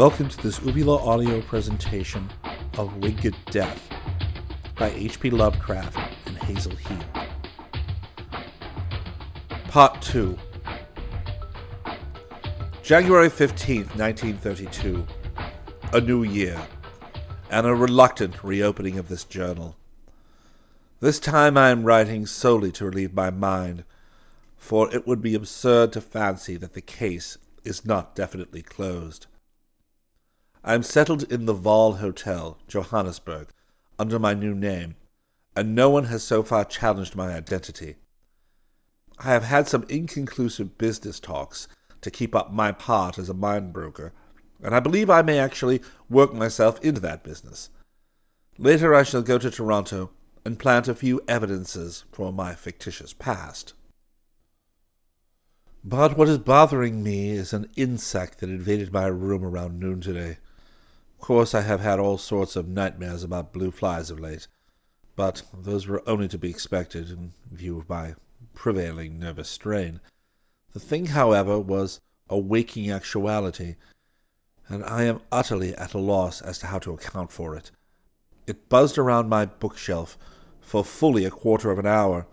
Welcome to this Uvula audio presentation of Winged Death by H.P. Lovecraft and Hazel Heald. Part 2 January 15th, 1932. A new year, and a reluctant reopening of this journal. This time I am writing solely to relieve my mind, for it would be absurd to fancy that the case is not definitely closed. I am settled in the Vaal Hotel, Johannesburg, under my new name, and no one has so far challenged my identity. I have had some inconclusive business talks to keep up my part as a mine broker, and I believe I may actually work myself into that business. Later I shall go to Toronto and plant a few evidences for my fictitious past. But what is bothering me is an insect that invaded my room around noon today. Of course, I have had all sorts of nightmares about blue flies of late, but those were only to be expected in view of my prevailing nervous strain. The thing, however, was a waking actuality, and I am utterly at a loss as to how to account for it. It buzzed around my bookshelf for fully a quarter of an hour,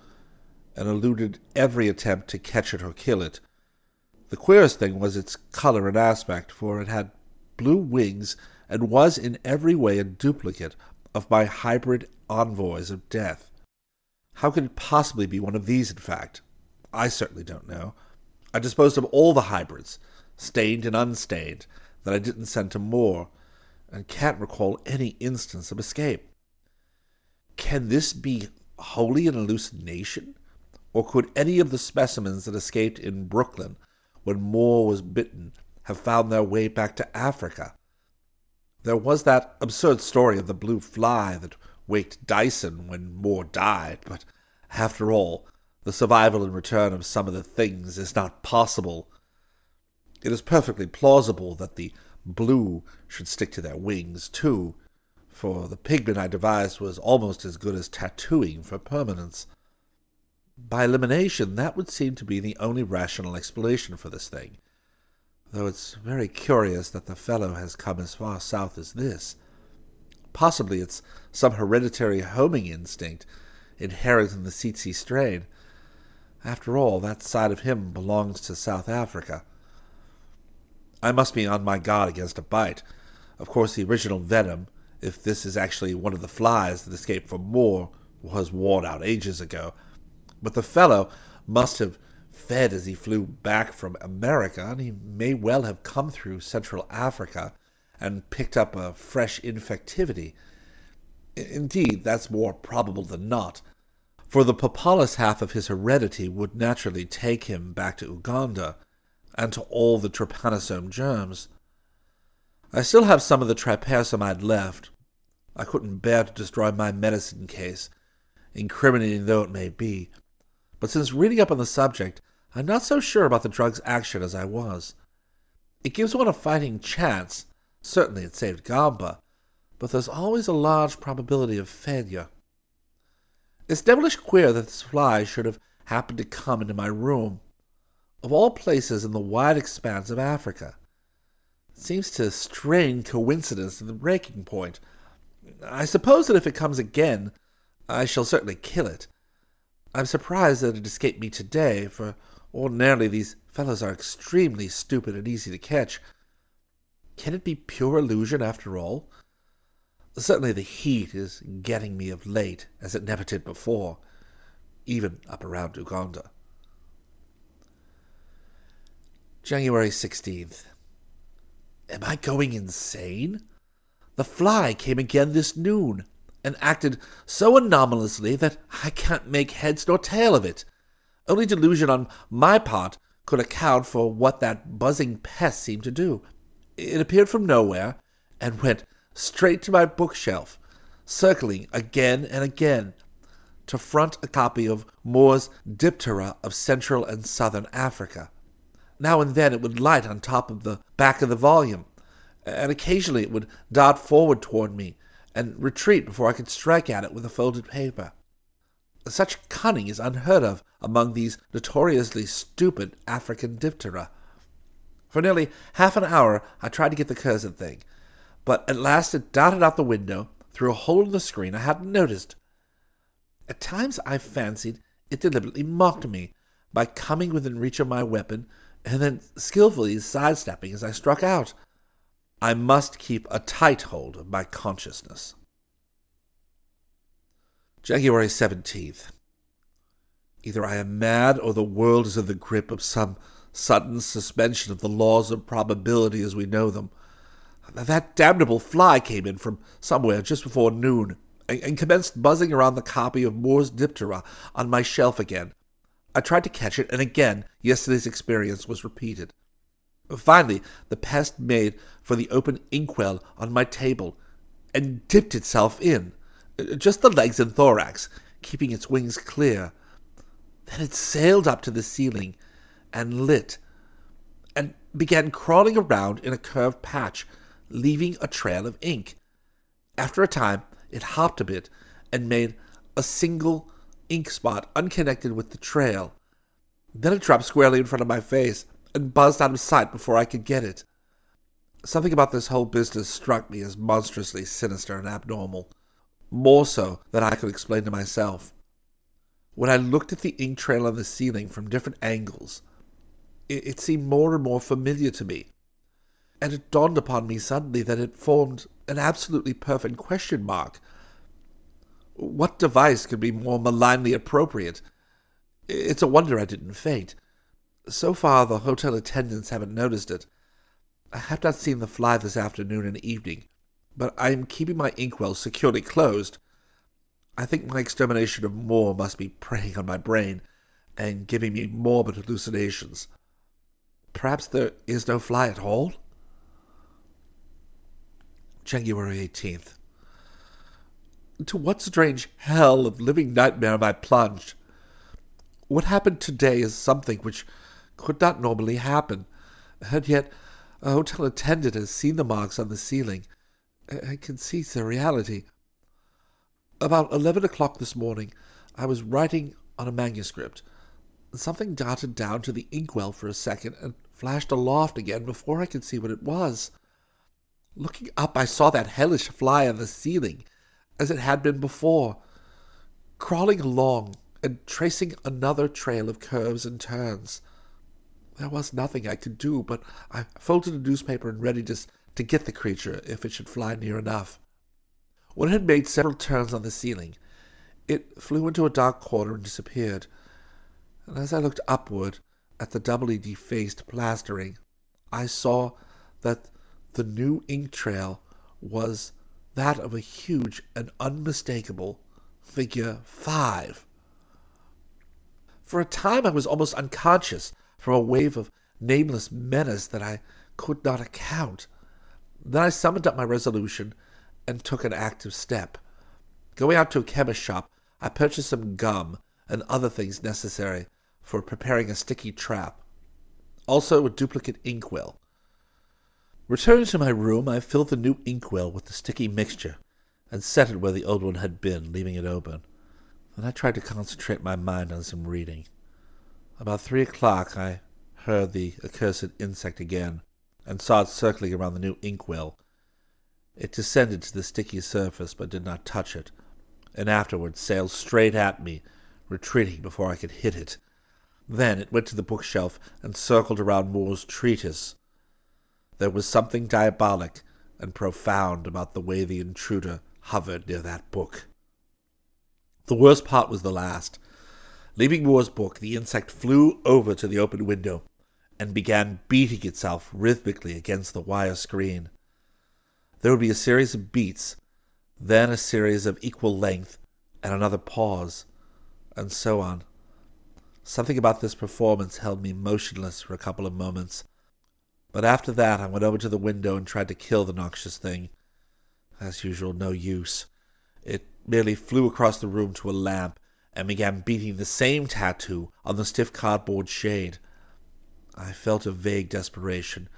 and eluded every attempt to catch it or kill it. The queerest thing was its color and aspect, for it had blue wings and was in every way a duplicate of my hybrid envoys of death. How could it possibly be one of these, in fact? I certainly don't know. I disposed of all the hybrids, stained and unstained, that I didn't send to Moore, and can't recall any instance of escape. Can this be wholly an hallucination? Or could any of the specimens that escaped in Brooklyn when Moore was bitten have found their way back to Africa? There was that absurd story of the blue fly that waked Dyson when Moore died, but after all, the survival and return of some of the things is not possible. It is perfectly plausible that the blue should stick to their wings, too, for the pigment I devised was almost as good as tattooing for permanence. By elimination, that would seem to be the only rational explanation for this thing though it's very curious that the fellow has come as far south as this. Possibly it's some hereditary homing instinct inherent in the tsetse strain. After all, that side of him belongs to South Africa. I must be on my guard against a bite. Of course, the original venom, if this is actually one of the flies that escaped from Moore, was worn out ages ago. But the fellow must have fed as he flew back from America, and he may well have come through Central Africa and picked up a fresh infectivity. Indeed, that's more probable than not, for the palpalis half of his heredity would naturally take him back to Uganda and to all the trypanosome germs. I still have some of the tryparsamide left. I couldn't bear to destroy my medicine case, incriminating though it may be. But since reading up on the subject, I'm not so sure about the drug's action as I was. It gives one a fighting chance. Certainly it saved Gamba, but there's always a large probability of failure. It's devilish queer that this fly should have happened to come into my room, of all places in the wide expanse of Africa. It seems to strain coincidence to the breaking point. I suppose that if it comes again, I shall certainly kill it. I'm surprised that it escaped me today, for Ordinarily, these fellows are extremely stupid and easy to catch. Can it be pure illusion after all? Certainly the heat is getting me of late, as it never did before, even up around Uganda. January 16th. Am I going insane? The fly came again this noon, and acted so anomalously that I can't make heads nor tail of it. Only delusion on my part could account for what that buzzing pest seemed to do. It appeared from nowhere and went straight to my bookshelf, circling again and again to front a copy of Moore's Diptera of Central and Southern Africa. Now and then it would light on top of the back of the volume, and occasionally it would dart forward toward me and retreat before I could strike at it with a folded paper. Such cunning is unheard of among these notoriously stupid African diptera. For nearly half an hour I tried to get the cursed thing, but at last it darted out the window through a hole in the screen I hadn't noticed. At times I fancied it deliberately mocked me by coming within reach of my weapon and then skillfully sidestepping as I struck out. I must keep a tight hold of my consciousness. January 17th. Either I am mad or the world is in the grip of some sudden suspension of the laws of probability as we know them. That damnable fly came in from somewhere just before noon and, and commenced buzzing around the copy of Moore's Diptera on my shelf again. I tried to catch it, and again yesterday's experience was repeated. Finally, the pest made for the open inkwell on my table and dipped itself in, uh, just the legs and thorax, keeping its wings clear. Then it sailed up to the ceiling and lit, and began crawling around in a curved patch, leaving a trail of ink. After a time, it hopped a bit and made a single ink spot unconnected with the trail. Then it dropped squarely in front of my face and buzzed out of sight before I could get it. Something about this whole business struck me as monstrously sinister and abnormal, more so than I could explain to myself. When I looked at the ink trail on the ceiling from different angles, it, it seemed more and more familiar to me, and it dawned upon me suddenly that it formed an absolutely perfect question mark what device could be more malignly appropriate? It's a wonder I didn't faint. So far, the hotel attendants haven't noticed it. I have not seen the fly this afternoon and evening, but I am keeping my inkwell securely closed. I think my extermination of Moore must be preying on my brain and giving me morbid hallucinations. Perhaps there is no fly at all? January 18th. To what strange hell of living nightmare am I plunged? What happened today is something which could not normally happen, and yet a hotel attendant has seen the marks on the ceiling and can see their reality. About eleven o'clock this morning, I was writing on a manuscript. Something darted down to the inkwell for a second and flashed aloft again before I could see what it was. Looking up, I saw that hellish fly on the ceiling as it had been before, crawling along and tracing another trail of curves and turns. There was nothing I could do, but I folded a newspaper in readiness to get the creature if it should fly near enough. When it had made several turns on the ceiling, it flew into a dark corner and disappeared. And as I looked upward at the doubly defaced plastering, I saw that the new ink trail was that of a huge and unmistakable figure five. For a time I was almost unconscious from a wave of nameless menace that I could not account. Then I summoned up my resolution and took an active step. Going out to a chemist shop, I purchased some gum and other things necessary for preparing a sticky trap, also a duplicate inkwell Returning to my room, I filled the new inkwell with the sticky mixture and set it where the old one had been, leaving it open. Then I tried to concentrate my mind on some reading. About three o'clock, I heard the accursed insect again and saw it circling around the new inkwell. It descended to the sticky surface but did not touch it, and afterwards sailed straight at me, retreating before I could hit it. Then it went to the bookshelf and circled around Moore's treatise there was something diabolic and profound about the way the intruder hovered near that book. The worst part was the last. Leaving Moore's book, the insect flew over to the open window and began beating itself rhythmically against the wire screen. There would be a series of beats, then a series of equal length, and another pause, and so on. Something about this performance held me motionless for a couple of moments but after that, I went over to the window and tried to kill the noxious thing. As usual, no use. It merely flew across the room to a lamp and began beating the same tattoo on the stiff cardboard shade. I felt a vague desperation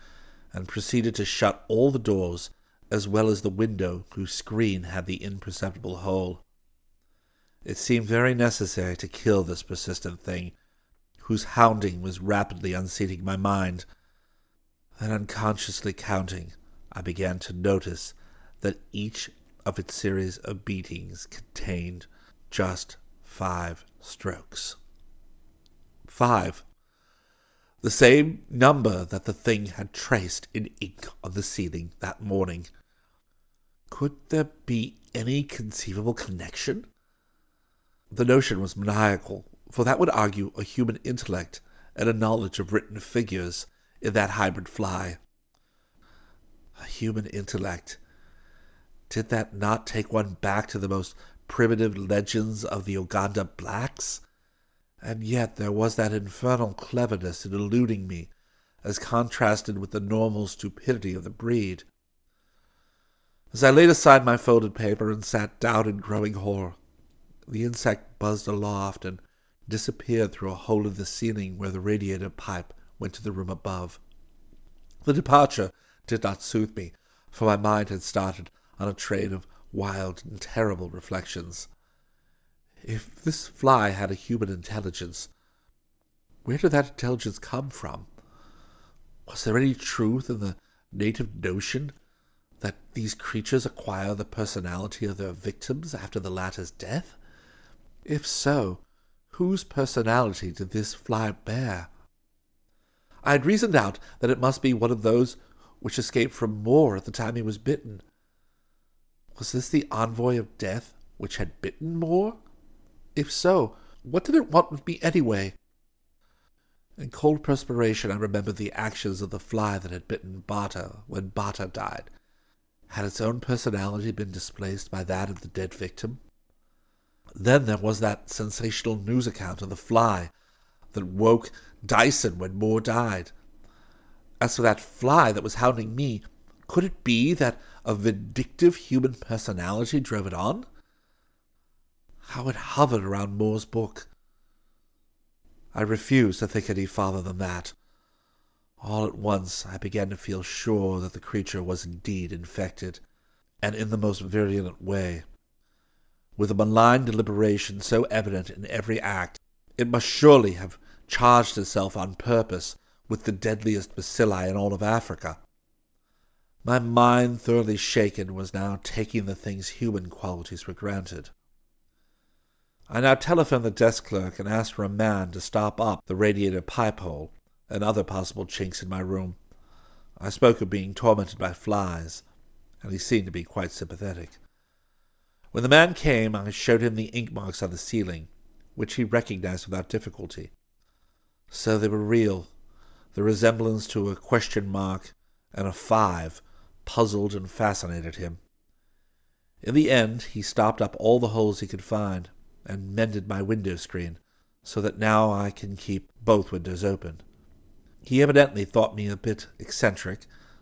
and proceeded to shut all the doors as well as the window whose screen had the imperceptible hole. It seemed very necessary to kill this persistent thing, whose hounding was rapidly unseating my mind and unconsciously counting, I began to notice that each of its series of beatings contained just five strokes. Five. The same number that the thing had traced in ink on the ceiling that morning. Could there be any conceivable connection? The notion was maniacal, for that would argue a human intellect and a knowledge of written figures in that hybrid fly. A human intellect. Did that not take one back to the most primitive legends of the Uganda blacks? And yet there was that infernal cleverness in eluding me, as contrasted with the normal stupidity of the breed. As I laid aside my folded paper and sat down in growing horror, the insect buzzed aloft and disappeared through a hole in the ceiling where the radiator pipe went to the room above. The departure did not soothe me, for my mind had started on a train of wild and terrible reflections. If this fly had a human intelligence, where did that intelligence come from? Was there any truth in the native notion that these creatures acquire the personality of their victims after the latter's death? If so, whose personality did this fly bear? I had reasoned out that it must be one of those which escaped from Moore at the time he was bitten. Was this the envoy of death which had bitten Moore? If so, what did it want with me anyway? In cold perspiration, I remembered the actions of the fly that had bitten Bata when Bata died. Had its own personality been displaced by that of the dead victim? Then there was that sensational news account of the fly that woke Dyson when Moore died. As for that fly that was hounding me, could it be that a vindictive human personality drove it on? How it hovered around Moore's book. I refused to think any farther than that. All at once I began to feel sure that the creature was indeed infected, and in the most virulent way. With a malign deliberation so evident in every act, it must surely have charged itself on purpose with the deadliest bacilli in all of Africa. My mind, thoroughly shaken, was now taking the thing's human qualities for granted. I now telephoned the desk clerk and asked for a man to stop up the radiator pipe hole and other possible chinks in my room. I spoke of being tormented by flies, and he seemed to be quite sympathetic. When the man came, I showed him the ink marks on the ceiling, which he recognized without difficulty. So they were real. The resemblance to a question mark and a five puzzled and fascinated him. In the end, he stopped up all the holes he could find and mended my window screen, so that now I can keep both windows open. He evidently thought me a bit eccentric,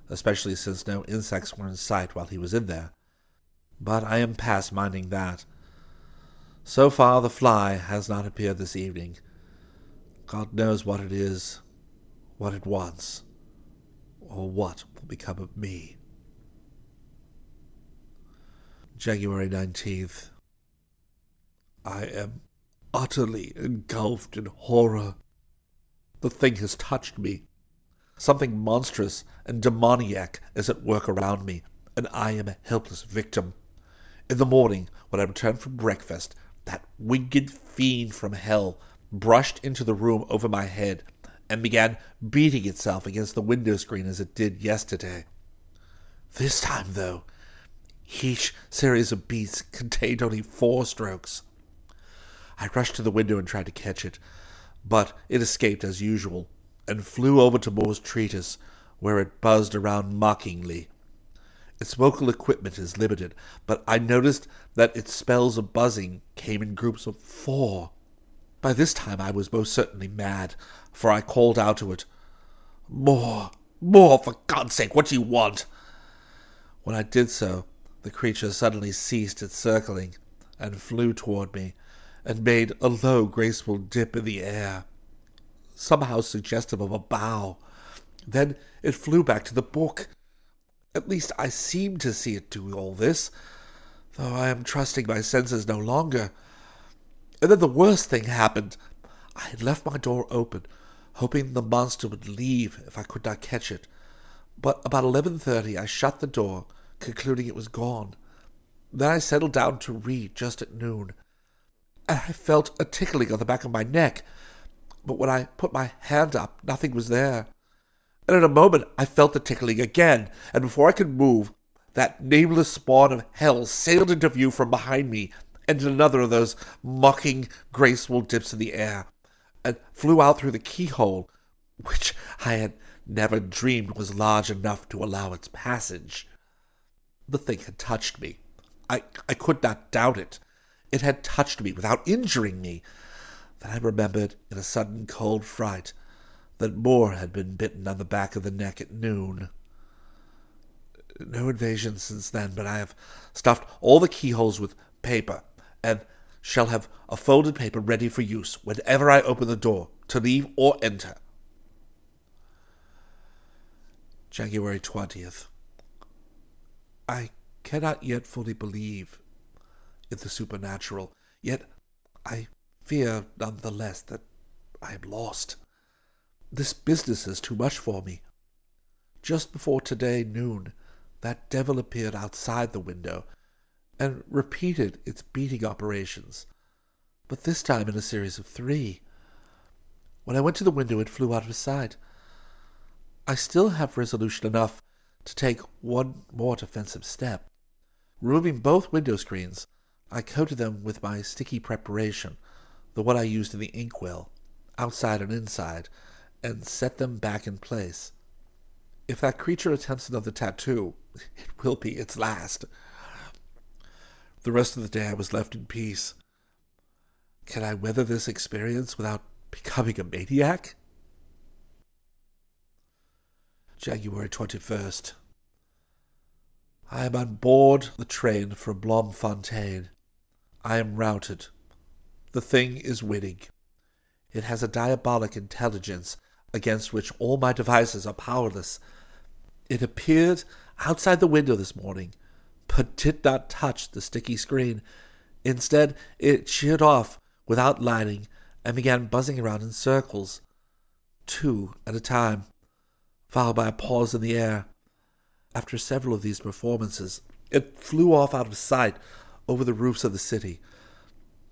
especially since no insects were in sight while he was in there. But I am past minding that. So far the fly has not appeared this evening. God knows what it is, what it wants, or what will become of me. January 19th. I am utterly engulfed in horror. The thing has touched me. Something monstrous and demoniac is at work around me, and I am a helpless victim. In the morning, when I returned from breakfast, that winged fiend from hell brushed into the room over my head and began beating itself against the window screen as it did yesterday. This time, though, each series of beats contained only four strokes. I rushed to the window and tried to catch it, but it escaped as usual and flew over to Moore's treatise, where it buzzed around mockingly. Its vocal equipment is limited, but I noticed that its spells of buzzing came in groups of four. By this time I was most certainly mad, for I called out to it, Moore, more, for God's sake, what do you want? When I did so, the creature suddenly ceased its circling and flew toward me, and made a low, graceful dip in the air, somehow suggestive of a bow. Then it flew back to the book. At least I seem to see it do all this, though I am trusting my senses no longer. And then the worst thing happened. I had left my door open, hoping the monster would leave if I could not catch it. But about 11.30 I shut the door, concluding it was gone. Then I settled down to read just at noon. I felt a tickling on the back of my neck, but when I put my hand up, nothing was there. And in a moment I felt the tickling again, and before I could move, that nameless spawn of hell sailed into view from behind me, and did another of those mocking, graceful dips in the air, and flew out through the keyhole, which I had never dreamed was large enough to allow its passage. The thing had touched me. I, I could not doubt it. It had touched me without injuring me. Then I remembered in a sudden cold fright that Moore had been bitten on the back of the neck at noon. No invasion since then, but I have stuffed all the keyholes with paper, and shall have a folded paper ready for use whenever I open the door, to leave or enter. January 20th. I cannot yet fully believe in the supernatural, yet I fear none the less that I am lost. This business is too much for me. Just before today noon, that devil appeared outside the window and repeated its beating operations, but this time in a series of three. When I went to the window, it flew out of sight. I still have resolution enough to take one more defensive step. Removing both window screens, I coated them with my sticky preparation, the one I used in the inkwell, outside and inside, and set them back in place. If that creature attempts another tattoo, it will be its last. The rest of the day I was left in peace. Can I weather this experience without becoming a maniac? January 21st. I am on board the train for Bloemfontein. I am routed. The thing is winning. It has a diabolic intelligence against which all my devices are powerless. It appeared outside the window this morning, but did not touch the sticky screen. Instead, it sheared off without lighting and began buzzing around in circles, two at a time, followed by a pause in the air. After several of these performances, it flew off out of sight over the roofs of the city.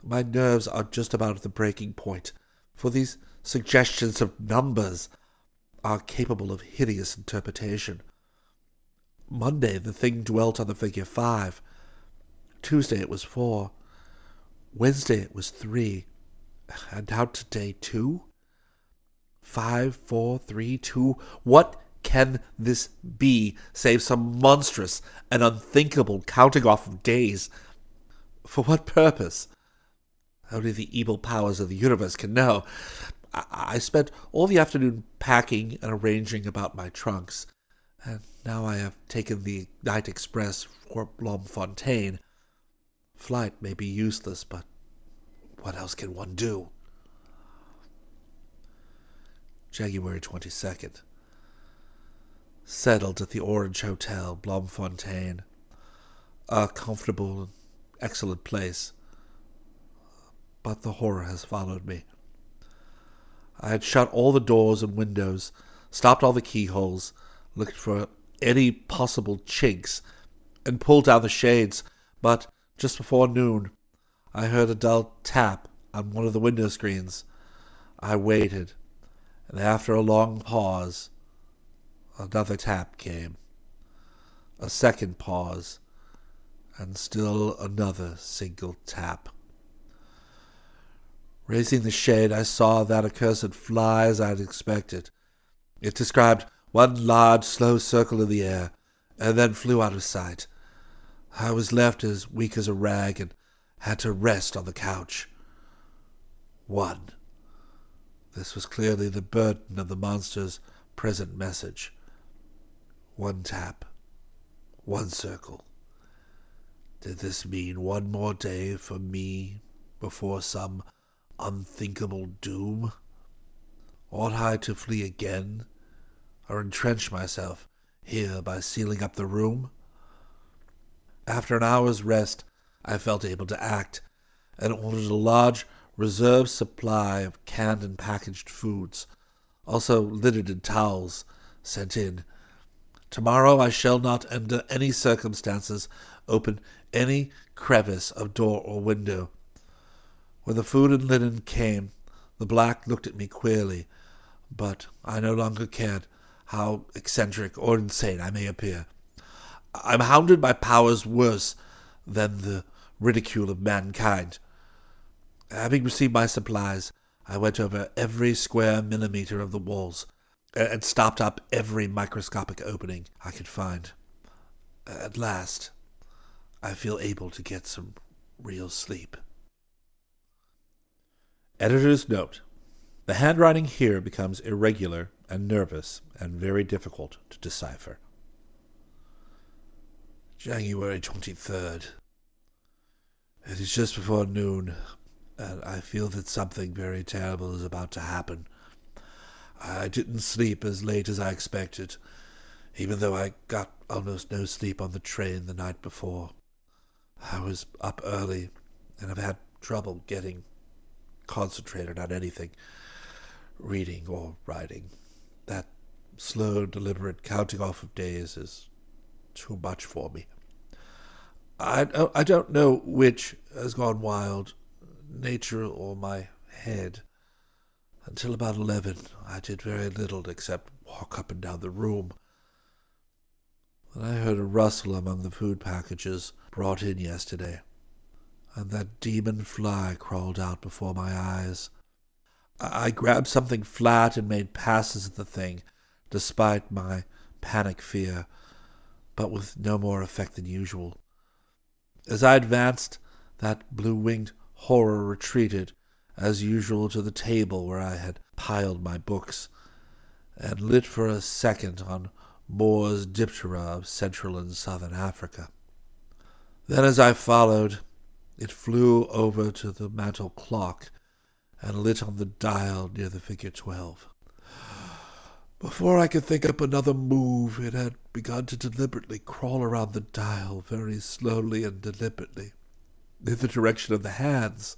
My nerves are just about at the breaking point, for these suggestions of numbers are capable of hideous interpretation. Monday, the thing dwelt on the figure five. Tuesday, it was four. Wednesday, it was three. And now today, two? Five, four, three, two. What can this be save some monstrous and unthinkable counting off of days? For what purpose? Only the evil powers of the universe can know. I, spent all the afternoon packing and arranging about my trunks, and now I have taken the night express for Bloemfontein. Flight may be useless, but what else can one do? January 22nd. Settled at the Orange Hotel, Bloemfontein. A comfortable and excellent place. But the horror has followed me. I had shut all the doors and windows, stopped all the keyholes, looked for any possible chinks, and pulled down the shades, but just before noon I heard a dull tap on one of the window screens. I waited, and after a long pause, another tap came. A second pause, and still another single tap. Raising the shade, I saw that accursed fly as I had expected. It described one large, slow circle in the air, and then flew out of sight. I was left as weak as a rag and had to rest on the couch. One. This was clearly the burden of the monster's present message. One tap. One circle. Did this mean one more day for me before some unthinkable doom? Ought I to flee again, or entrench myself here by sealing up the room? After an hour's rest, I felt able to act, and ordered a large reserve supply of canned and packaged foods, also littered in towels sent in. Tomorrow I shall not, under any circumstances, open any crevice of door or window. When the food and linen came, the black looked at me queerly, but I no longer cared how eccentric or insane I may appear. I'm hounded by powers worse than the ridicule of mankind. Having received my supplies, I went over every square millimeter of the walls uh, and stopped up every microscopic opening I could find. At last, I feel able to get some real sleep. Editor's note The handwriting here becomes irregular and nervous and very difficult to decipher. January 23rd. It is just before noon, and I feel that something very terrible is about to happen. I didn't sleep as late as I expected, even though I got almost no sleep on the train the night before. I was up early, and I've had trouble getting concentrated on anything, reading or writing. That slow, deliberate counting off of days is too much for me. I, I don't know which has gone wild, nature or my head. Until about eleven, I did very little except walk up and down the room. Then I heard a rustle among the food packages brought in yesterday, and that demon fly crawled out before my eyes. I grabbed something flat and made passes at the thing, despite my panic fear, but with no more effect than usual. As I advanced, that blue winged horror retreated, as usual, to the table where I had piled my books, and lit for a second on Moore's Diptera of Central and Southern Africa. Then, as I followed, it flew over to the mantel clock and lit on the dial near the figure twelve. Before I could think up another move, it had begun to deliberately crawl around the dial very slowly and deliberately, the direction of the hands.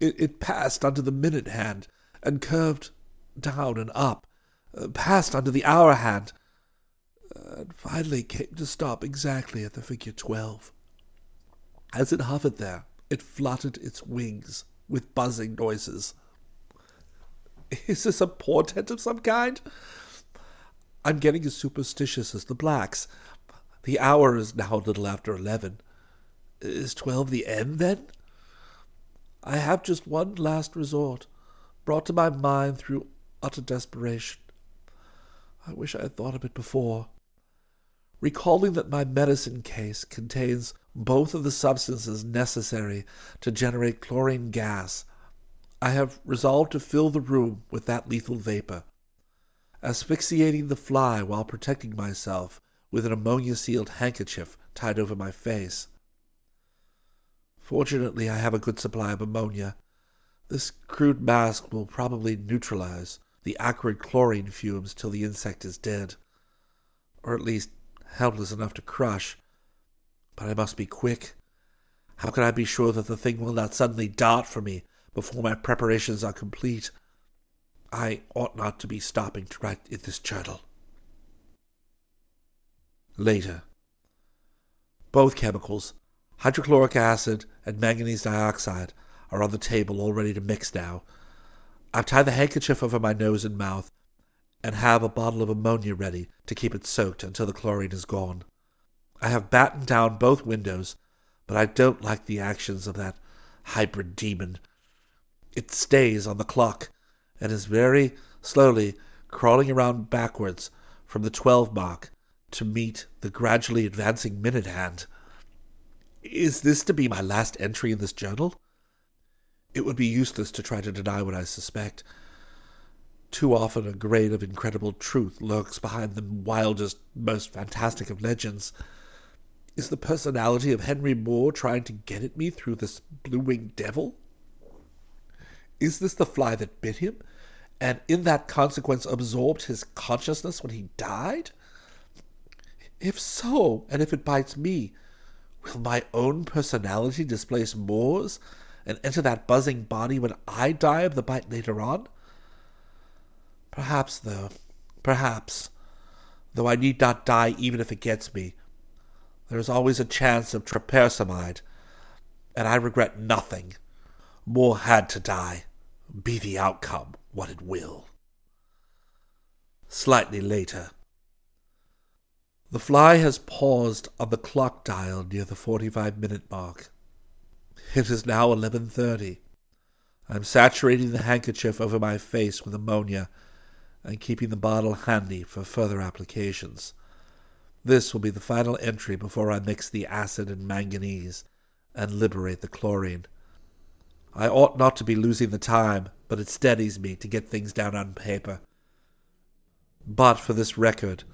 It, it passed under the minute hand and curved down and up, uh, passed under the hour hand, uh, and finally came to stop exactly at the figure twelve. As it hovered there, it fluttered its wings with buzzing noises. Is this a portent of some kind? I'm getting as superstitious as the blacks. The hour is now a little after eleven. Is twelve the end, then? I have just one last resort, brought to my mind through utter desperation. I wish I had thought of it before. Recalling that my medicine case contains both of the substances necessary to generate chlorine gas, I have resolved to fill the room with that lethal vapor, asphyxiating the fly while protecting myself with an ammonia sealed handkerchief tied over my face. Fortunately, I have a good supply of ammonia. This crude mask will probably neutralize the acrid chlorine fumes till the insect is dead, or at least helpless enough to crush. But I must be quick. How can I be sure that the thing will not suddenly dart for me before my preparations are complete? I ought not to be stopping to write in this journal. Later. Both chemicals, hydrochloric acid and manganese dioxide, are on the table all ready to mix now. I've tied the handkerchief over my nose and mouth and have a bottle of ammonia ready to keep it soaked until the chlorine is gone. I have battened down both windows, but I don't like the actions of that hybrid demon. It stays on the clock and is very slowly crawling around backwards from the twelve mark to meet the gradually advancing minute hand. Is this to be my last entry in this journal? It would be useless to try to deny what I suspect. Too often a grain of incredible truth lurks behind the wildest, most fantastic of legends. Is the personality of Henry Moore trying to get at me through this blue winged devil? Is this the fly that bit him, and in that consequence absorbed his consciousness when he died? If so, and if it bites me, will my own personality displace Moore's and enter that buzzing body when I die of the bite later on? Perhaps, though, perhaps. though I need not die even if it gets me. There is always a chance of tryparsamide, and I regret nothing. Moore had to die, be the outcome what it will. Slightly later. The fly has paused on the clock dial near the 45 minute mark. It is now 11:30. I am saturating the handkerchief over my face with ammonia and keeping the bottle handy for further applications. This will be the final entry before I mix the acid and manganese and liberate the chlorine. I ought not to be losing the time, but it steadies me to get things down on paper. But for this record,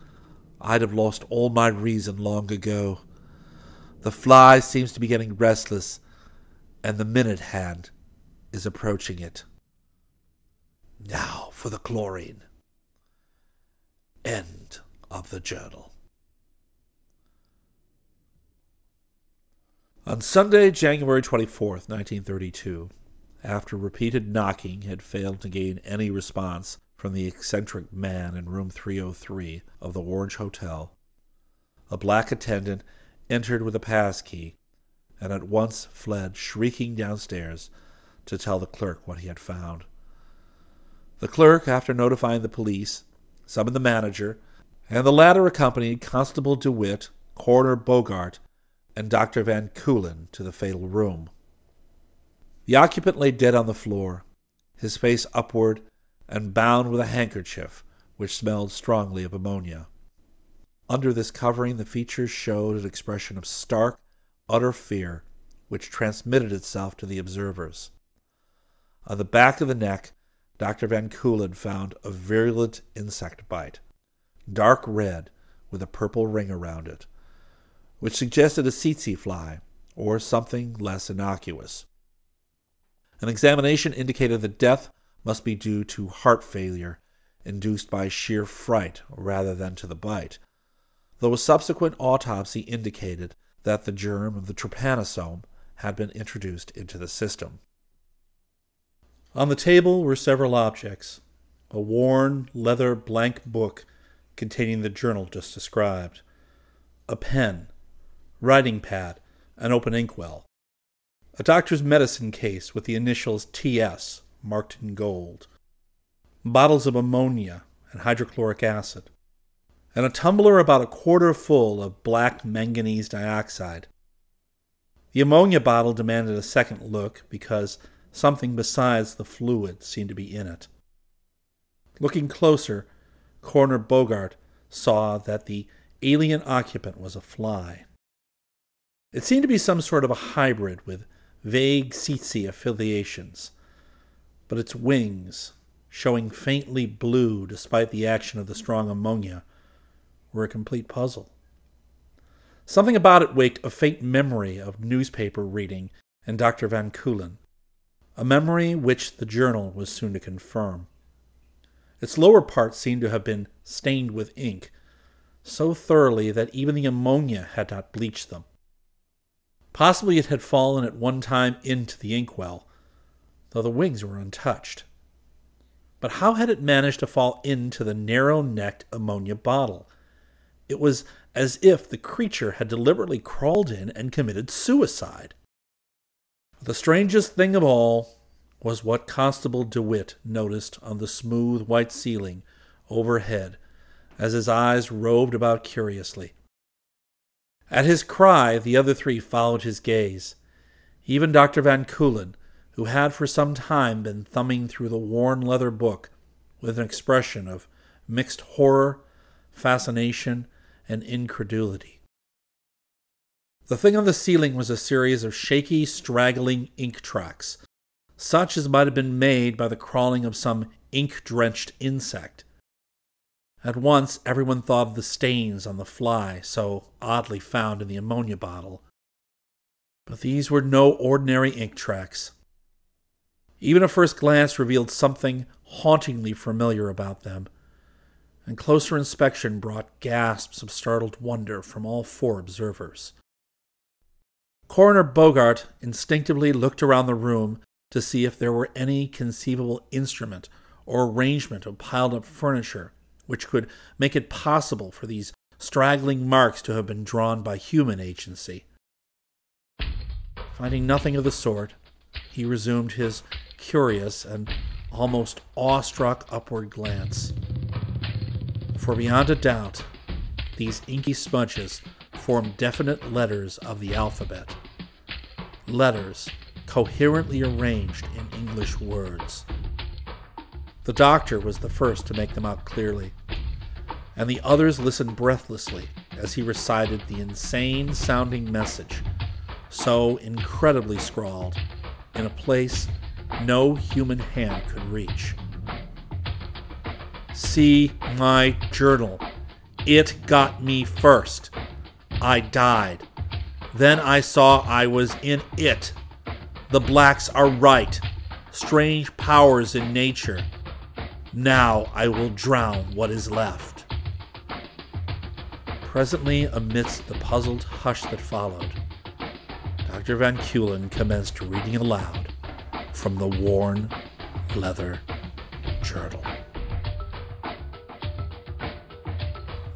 I'd have lost all my reason long ago. The fly seems to be getting restless, and the minute hand is approaching it. Now for the chlorine. End of the journal. On Sunday, January 24th, 1932, after repeated knocking had failed to gain any response from the eccentric man in room 303 of the Orange Hotel, a black attendant entered with a pass key and at once fled shrieking downstairs to tell the clerk what he had found. The clerk, after notifying the police, summoned the manager, and the latter accompanied Constable DeWitt, Coroner Bogart, and Dr. Van Keulen to the fatal room. The occupant lay dead on the floor, his face upward and bound with a handkerchief which smelled strongly of ammonia. Under this covering, the features showed an expression of stark, utter fear which transmitted itself to the observers. On the back of the neck, Dr. Van Keulen found a virulent insect bite, dark red with a purple ring around it, which suggested a tsetse fly or something less innocuous. An examination indicated that death must be due to heart failure induced by sheer fright rather than to the bite, though a subsequent autopsy indicated that the germ of the trypanosome had been introduced into the system. On the table were several objects a worn leather blank book containing the journal just described, a pen, writing pad, an open inkwell, a doctor's medicine case with the initials TS marked in gold, bottles of ammonia and hydrochloric acid, and a tumbler about a quarter full of black manganese dioxide. The ammonia bottle demanded a second look because Something besides the fluid seemed to be in it. Looking closer, Coroner Bogart saw that the alien occupant was a fly. It seemed to be some sort of a hybrid with vague tsetse affiliations, but its wings, showing faintly blue despite the action of the strong ammonia, were a complete puzzle. Something about it waked a faint memory of newspaper reading and Dr. Van Keulen, a memory which the journal was soon to confirm. Its lower parts seemed to have been stained with ink, so thoroughly that even the ammonia had not bleached them. Possibly it had fallen at one time into the inkwell, though the wings were untouched. But how had it managed to fall into the narrow necked ammonia bottle? It was as if the creature had deliberately crawled in and committed suicide. The strangest thing of all was what Constable DeWitt noticed on the smooth white ceiling overhead as his eyes roved about curiously. At his cry, the other three followed his gaze. Even Dr. Van Keulen, who had for some time been thumbing through the worn leather book with an expression of mixed horror, fascination, and incredulity. The thing on the ceiling was a series of shaky, straggling ink tracks, such as might have been made by the crawling of some ink drenched insect. At once, everyone thought of the stains on the fly so oddly found in the ammonia bottle. But these were no ordinary ink tracks. Even a first glance revealed something hauntingly familiar about them, and closer inspection brought gasps of startled wonder from all four observers. Coroner Bogart instinctively looked around the room to see if there were any conceivable instrument or arrangement of piled up furniture which could make it possible for these straggling marks to have been drawn by human agency. Finding nothing of the sort, he resumed his curious and almost awestruck upward glance. For beyond a doubt, these inky smudges form definite letters of the alphabet. Letters coherently arranged in English words. The doctor was the first to make them out clearly, and the others listened breathlessly as he recited the insane sounding message, so incredibly scrawled, in a place no human hand could reach. See my journal. It got me first. I died. Then I saw I was in it. The blacks are right. Strange powers in nature. Now I will drown what is left. Presently, amidst the puzzled hush that followed, Dr. Van Keulen commenced reading aloud from the worn leather journal.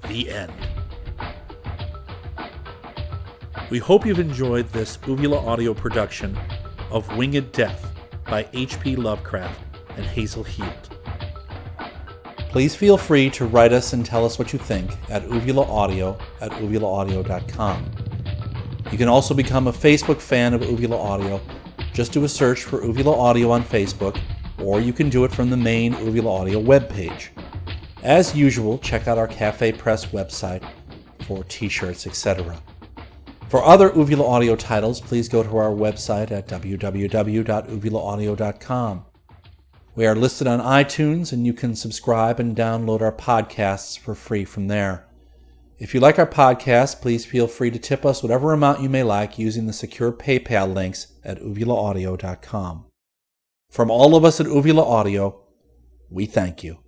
The end. We hope you've enjoyed this Uvula audio production of Winged Death by H.P. Lovecraft and Hazel Heald. Please feel free to write us and tell us what you think at uvulaaudio at uvulaaudio.com. You can also become a Facebook fan of Uvula Audio. Just do a search for Uvula Audio on Facebook, or you can do it from the main Uvula Audio webpage. As usual, check out our Cafe Press website for t shirts, etc. For other Uvula Audio titles, please go to our website at www.uvulaaudio.com. We are listed on iTunes, and you can subscribe and download our podcasts for free from there. If you like our podcast, please feel free to tip us whatever amount you may like using the secure PayPal links at uvulaaudio.com. From all of us at Uvula Audio, we thank you.